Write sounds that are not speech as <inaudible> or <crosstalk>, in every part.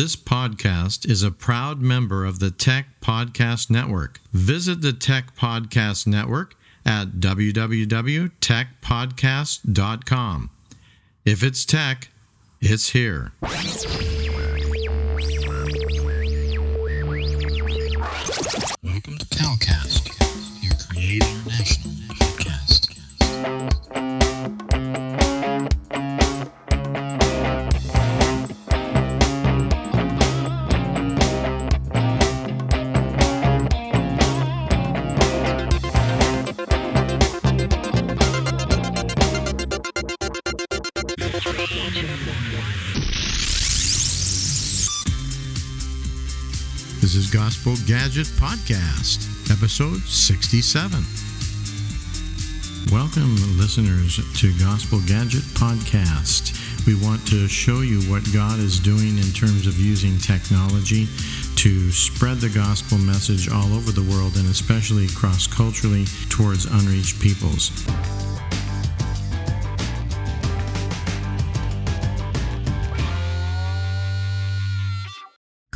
This podcast is a proud member of the Tech Podcast Network. Visit the Tech Podcast Network at www.techpodcast.com. If it's tech, it's here. Welcome to Calcast, your Create International podcast. This is Gospel Gadget Podcast, episode 67. Welcome, listeners, to Gospel Gadget Podcast. We want to show you what God is doing in terms of using technology to spread the gospel message all over the world and especially cross culturally towards unreached peoples.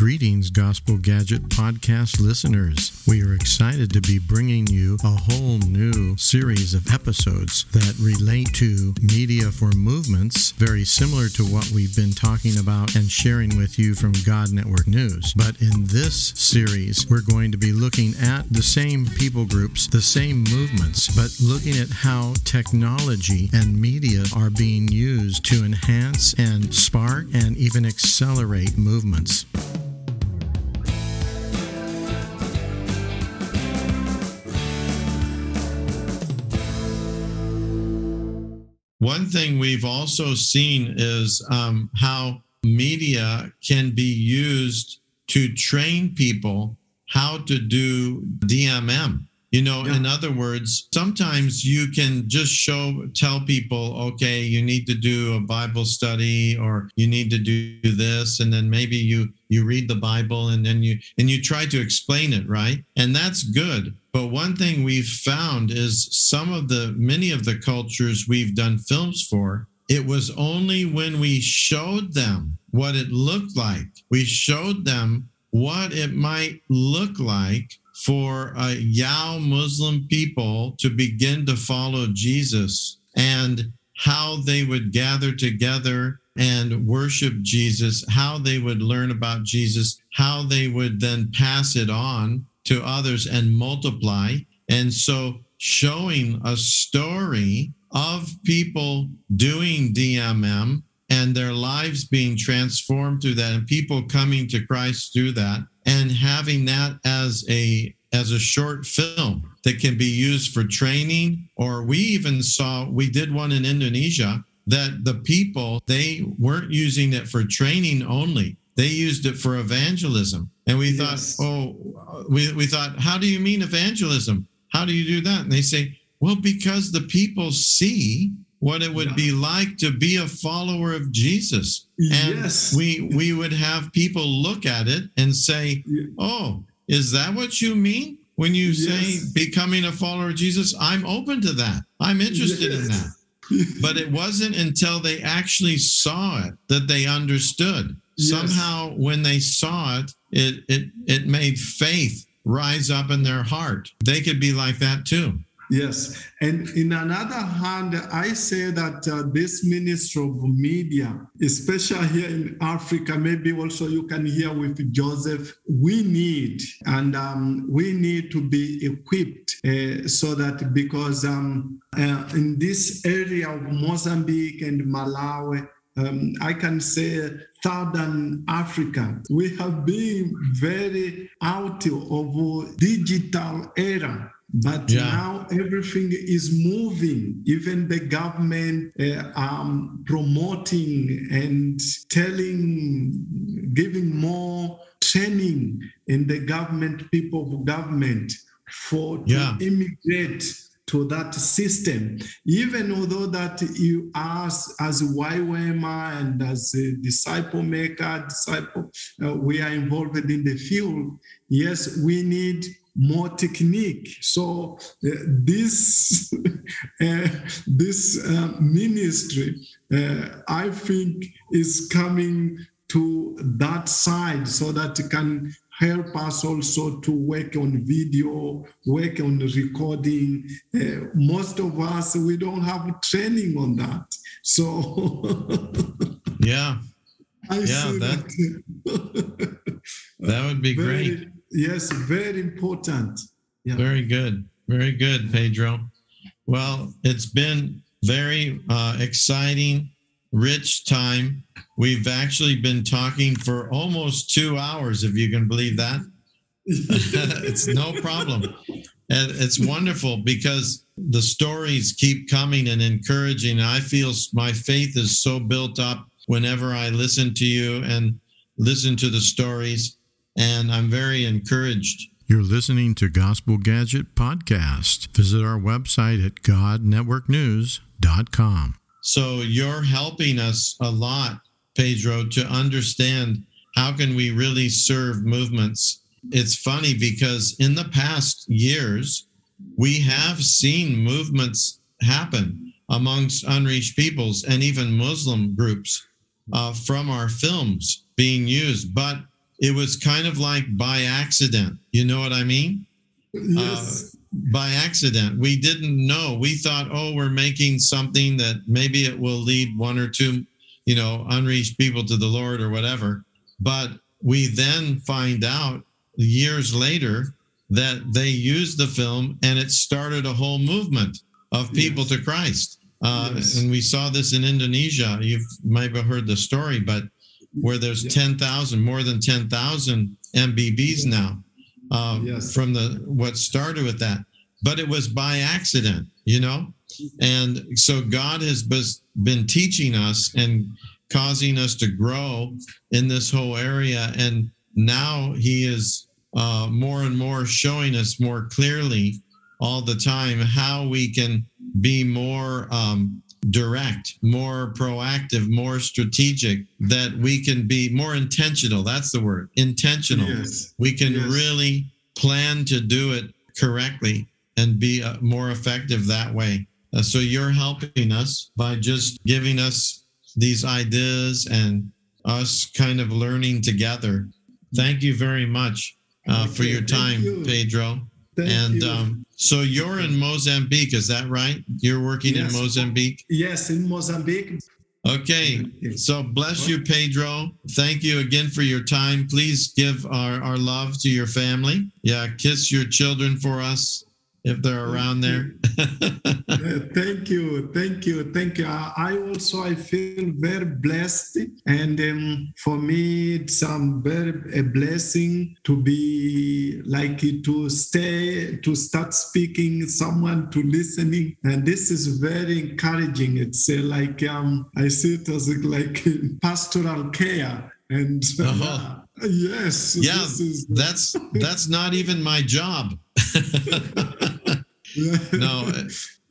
Greetings, Gospel Gadget Podcast listeners. We are excited to be bringing you a whole new series of episodes that relate to media for movements, very similar to what we've been talking about and sharing with you from God Network News. But in this series, we're going to be looking at the same people groups, the same movements, but looking at how technology and media are being used to enhance and spark and even accelerate movements. Thing we've also seen is um, how media can be used to train people how to do DMM. You know, Yeah. in other words, sometimes you can just show, tell people, okay, you need to do a Bible study or you need to do this. And then maybe you, you read the Bible and then you, and you try to explain it, right? And that's good. But one thing we've found is some of the, many of the cultures we've done films for, it was only when we showed them what it looked like, we showed them what it might look like for a Yao Muslim people to begin to follow Jesus and how they would gather together and worship Jesus, how they would learn about Jesus, how they would then pass it on to others and multiply. And so showing a story of people doing DMM and their lives being transformed through that and people coming to Christ through that and having that as a as a short film that can be used for training or we even saw we did one in Indonesia that the people they weren't using it for training only. They used it for evangelism. And we Yes. thought oh we, we thought how do you mean evangelism? How do you do that? And they say well because the people see what it would Yeah. be like to be a follower of Jesus. And yes. we we would have people look at it and say oh is that what you mean when you say becoming a follower of jesus? I'm open to that. I'm interested in that. But it wasn't until they actually saw it that they understood. Yes. somehow when they saw it it it it made faith rise up in their heart. They could be like that too Yes. And in another hand, I say that uh, this ministry of media, especially here in Africa, maybe also you can hear with Joseph, we need, and um, we need to be equipped uh, so that because um, uh, in this area of Mozambique and Malawi, um, I can say Southern Africa, we have been very out of digital era. But Yeah. now everything is moving. Even the government uh, um, promoting and telling, giving more training in the government, people of government for to immigrate to that system. Even although that you as as YWAMA and as a disciple maker, disciple, uh, we are involved in the field. Yes, we need more technique. So uh, this <laughs> uh, this uh, ministry, uh, I think, is coming to that side so that it can help us also to work on video, work on recording. Uh, most of us, we don't have training on that. So, <laughs> yeah. I Yeah, that- that. <laughs> That would be Very- great. Yes, very important. Yeah. Very good. Very good, Pedro. Well, it's been very uh, exciting, rich time. We've actually been talking for almost two hours, if you can believe that. <laughs> it's no problem. And it's wonderful because the stories keep coming and encouraging. I feel my faith is so built up whenever I listen to you and listen to the stories. And I'm very encouraged. You're listening to Gospel Gadget Podcast. Visit our website at godnetworknews.com. So you're helping us a lot, Pedro, to understand how can we really serve movements. It's funny because in the past years, we have seen movements happen amongst unreached peoples and even Muslim groups uh, from our films being used, but it was kind of like by accident. You know what I mean? Yes. by accident. We didn't know. We thought, oh, we're making something that maybe it will lead one or two, you know, unreached people to the Lord or whatever. But we then find out years later that they used the film and it started a whole movement of people Yes. to Christ. Uh, Yes. And we saw this in Indonesia. You've maybe heard the story, but where there's Yeah. 10,000, more than 10,000 MBBs now uh, Yes. from the what started with that. But it was by accident, you know? And so God has been teaching us and causing us to grow in this whole area. And now He is uh, more and more showing us more clearly all the time how we can be more um, direct, more proactive, more strategic, that we can be more intentional. That's the word intentional. Yes. We can Yes. really plan to do it correctly and be uh, more effective that way. Uh, so you're helping us by just giving us these ideas and us kind of learning together. Thank you very much uh, for your time. Pedro. Thank and you. um, so you're in Mozambique, is that right? You're working Yes. in Mozambique? yes, in Mozambique. Okay. So bless you, Pedro. Thank you again for your time. Please give our, our love to your family. Yeah, kiss your children for us if they're around there. Uh, <laughs> thank you, thank you, thank you. I, I also I feel very blessed, and um, for me it's um, very a blessing to be like to stay to start speaking, someone to listening, and this is very encouraging. It's uh, like um, I see it as like <laughs> pastoral care, and <laughs> Uh-huh. yes, yeah, this is- that's that's not even my job. No,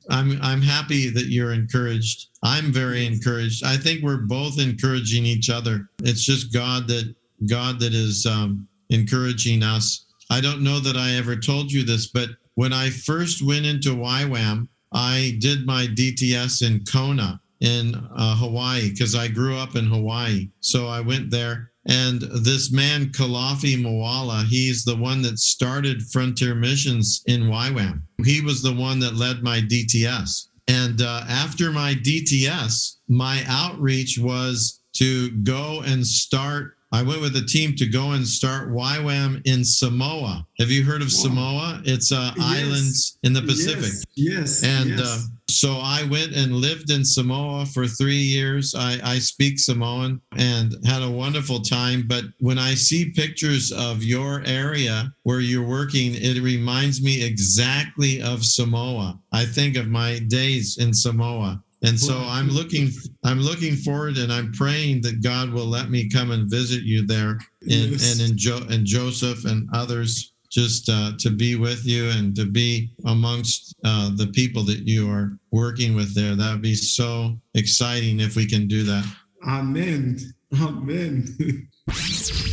I'm I'm happy that you're encouraged. I'm very encouraged. I think we're both encouraging each other. It's just God that God that is um, encouraging us. I don't know that I ever told you this, but when I first went into YWAM, I did my DTS in Kona in uh, Hawaii because I grew up in Hawaii. So I went there. And this man, Kalafi Moala, he's the one that started Frontier Missions in YWAM. He was the one that led my DTS. And uh, after my DTS, my outreach was to go and start. I went with a team to go and start YWAM in Samoa. Have you heard of Wow. Samoa? It's uh, Yes. islands in the Pacific. Yes, yes, And yes. uh, so I went and lived in Samoa for three years. I, I speak Samoan and had a wonderful time. But when I see pictures of your area where you're working, it reminds me exactly of Samoa. I think of my days in Samoa. And so I'm looking I'm looking forward and I'm praying that God will let me come and visit you there and Yes. and in jo- and Joseph and others just uh, to be with you and to be amongst uh, the people that you are working with there. That would be so exciting if we can do that. Amen. Amen. <laughs>